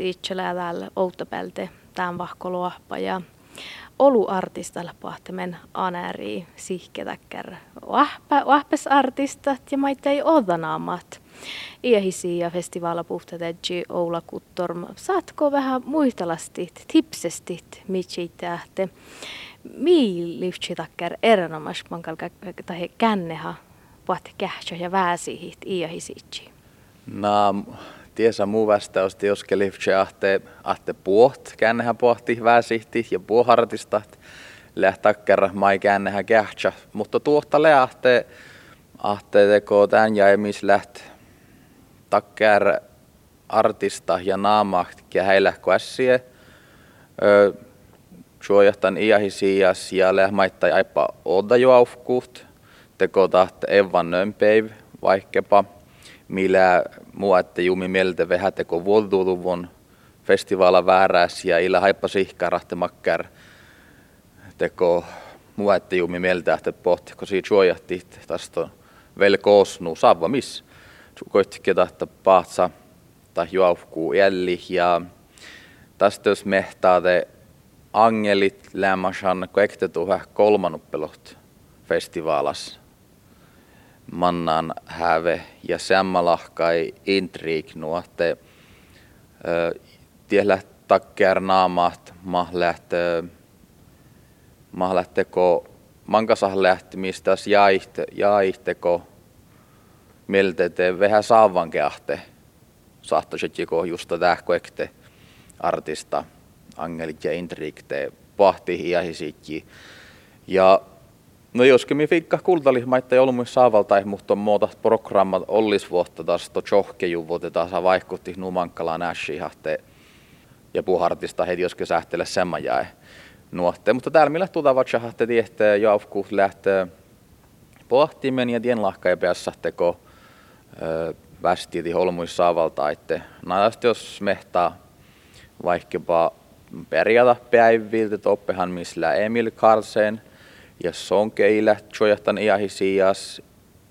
Itselää täällä outopälte tämän vahkoluoppa ja olu artistalla pahtamen anäri sihketäkkär wahpes artistat ja maita ei odanaamat. Iähisi ja festivaala puhtatetji Oula Kuttorm. Saatko vähän muistelastit, tipsestit, mitsi tähte? Mii erinomaisesti mankal tai känneha puhat kähtsä ja vääsihit iähisitsi? No, tiesä muu vastaus, jos liftsi ahte, ahte puht, kännehän pohti vääsihti ja puuhartista, lähtäkkär mai kännehän kähtsä, mutta tuohta lähtee, ahte teko tämän ja emis läht takkär artista ja naamaht ja heillä ässiä. Suojahtan iahisias ja lehmaittai aipa odajuaufkuht, teko tahte evan nömpeiv vaikkepa, millä että jumi mieltä vähän teko vuoduluvun festivaala vääräs ja illä haippa sihkarahte makkar teko että jumi mieltä, että pohti, kun siitä suojahti tästä vel koosnu saava miss. Koittikin tahta pahtsa tai juohkuu jälli ja tästä jos mehtaade angelit lämmäsän koektetuha kolmanuppelut festivaalas mannan häve ja sammalahkai intrik nuotte. Tiellä takkär naamat mahläht mahlähteko mankasah lähtimistäs miltä te vähän saavan keahte sahtosetjiko justa tähkoekte artista angelit ja intrikte pahti hiahisikki. Ja no joskin mi fikka kultalihmaitta ei ollut myös saavalta, mutta muuta programmat ollis vuotta taas to johkejuvuote taas vaikutti numankkalaan näshihahte ja puhartista heti joskin sähtele semma jäi nuotte. Mutta täällä millä tuota vatsahahte tiehte jaufku lähtee pohtimen ja tien lahka ja päässä teko västiiti holmuissa saavalta, että näistä jos mehtaa vaikkapa päiviltä toppehan missä Emil Karlsen ja sonkeillä tjojahtan iahisias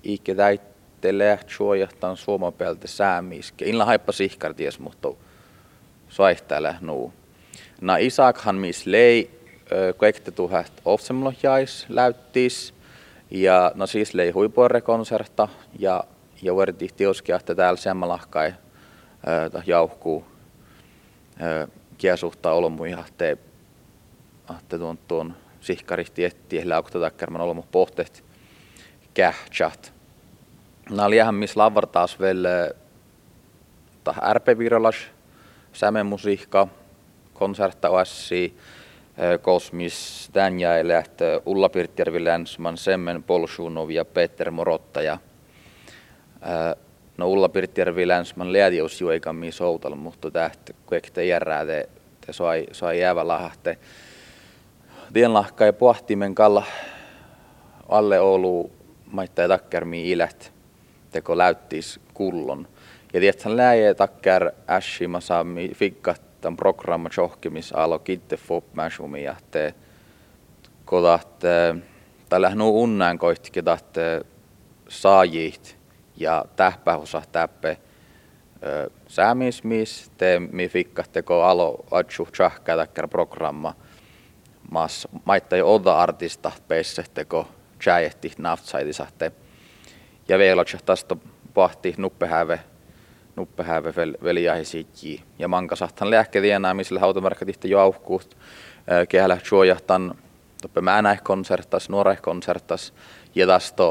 ikke täittele tjojahtan suomapeltä säämiske. Inla haippa sihkarties, mutta saihtele nuu. Na Isakhan mis lei kaikte tuhat ofsemlohjais läyttis ja no siis lei huipuorekonserta ja ja verti tioskia, että täällä semmalahkai jauhkuu kiesuhtaa olmu ahte, ahte tuon, tuon sihkarihti etti, laukta takkarman olmu pohteet kähtsät. Nämä oli ihan missä lavartaas vielä tah RP-viralas, sämemusiikka, konsertta OSI, Kosmis, Tänjäilät, Ulla Pirttjärvi Länsman, Semmen Polshunov ja Peter Morotta ja no Ulla Pirttjärvi Länsman lädius juikammi soutal, mutta tähtä kuekte järrää te, te sai, sai jäävä lahte. Tien lahka ja pohtimen kalla alle Oulu maittaa takkermi ilät, teko läyttis kullon. Ja tiedätkö, läjä takkär ässi mä saami fikkat tämän programma johkimis alo kitte fop mäsumi ja te kodat tällä nu unnään koihtikin tahte saajit ja tähpähusa täppe säämismis te mi teko alo atsu tjahkä programma mas maittai oda artista peisse teko tjäjehti naftsaitisahte ja vielä tästä pahti nuppehäve nuppehäve veliahi siitji ja mankasahtan lääkke tienää missä hautamarkka tihti jauhkuut kehälä suojahtan toppe määnäih konsertas nuoraih konsertas ja tästä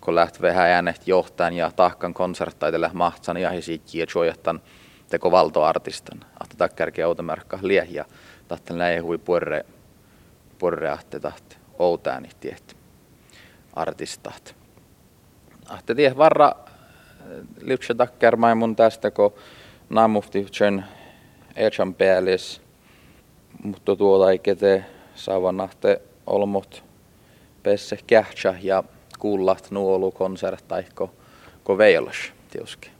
kun läht vähän äänet johtajan ja tahkan konserttaitelle mahtsan ja hisikki ja suojattan teko valtoartistan. Ahte takkärkeä outomärkka liehiä. Tahtan näin hui puerre ahte tahti outääni tiehti artistat. Ahte tieh varra lypsä takkär mun tästä, kun naamufti sen echan päällis, mutta tuolla ei kete saavan ahte olmot pesse kähtsä ja kuullat nuolu konserttaikko ko veilas tiuski.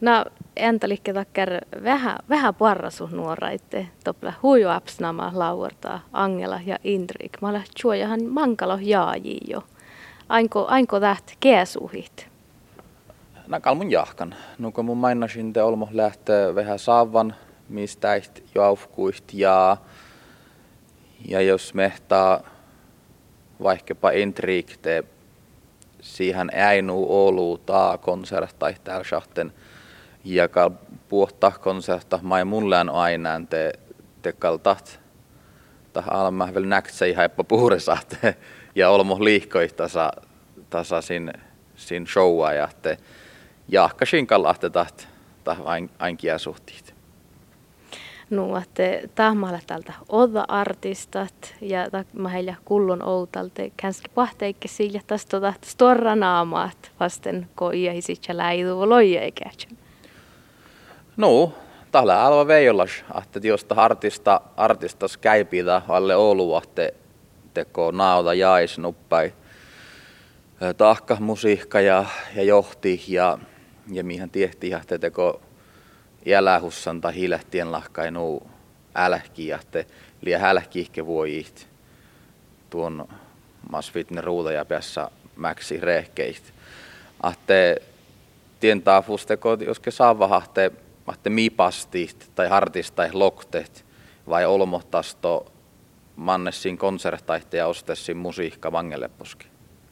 No entä liikke takkar vähän, vähän parrasu nuoraitte, topla huijuapsnama lauertaa Angela ja Indrik. Mä olen juojahan mankalo jaaji jo. Ainko, ainko täht keesuhit? Nakal mun jahkan. No kun mun mainasin te olmo lähtee vähän saavan, mistä jaufkuiht ja, ja jos mehtaa vaikkapa intriikte siihen äinu olu taa konserta täällä ja kal puhta konserta mai mullään aina te te kaltat ta alma vel näksei haippa puhuresahte ja olmo liihkoi tasa tasa sin sin showa ja te jahkasin kalahte taht ta ainkia suhtiit. No, että tahmalla tältä oda artistat ja mä heillä kullon outalta känski pahteikke sillä tästä tota storra naamaat vasten koija hisitsä läidu loija eikä. No, tällä alva veijolas, että jos artista artistas käypitä alle Oulu, että teko naota jäis nuppai tahka musiikka ja, ja johti ja, ja mihin tiehti, että teko jälähussan tai hiilehtien lahkainu älkiä, että liian hälkiihke voi tuon masvitne ruuta ja päässä mäksi rehkeit. Ahte tien taafusteko, jos ke ahte miipastit tai hartista tai loktet vai olmohtasto mannessin konsertaihte ja ostessin musiikka vangelleposki.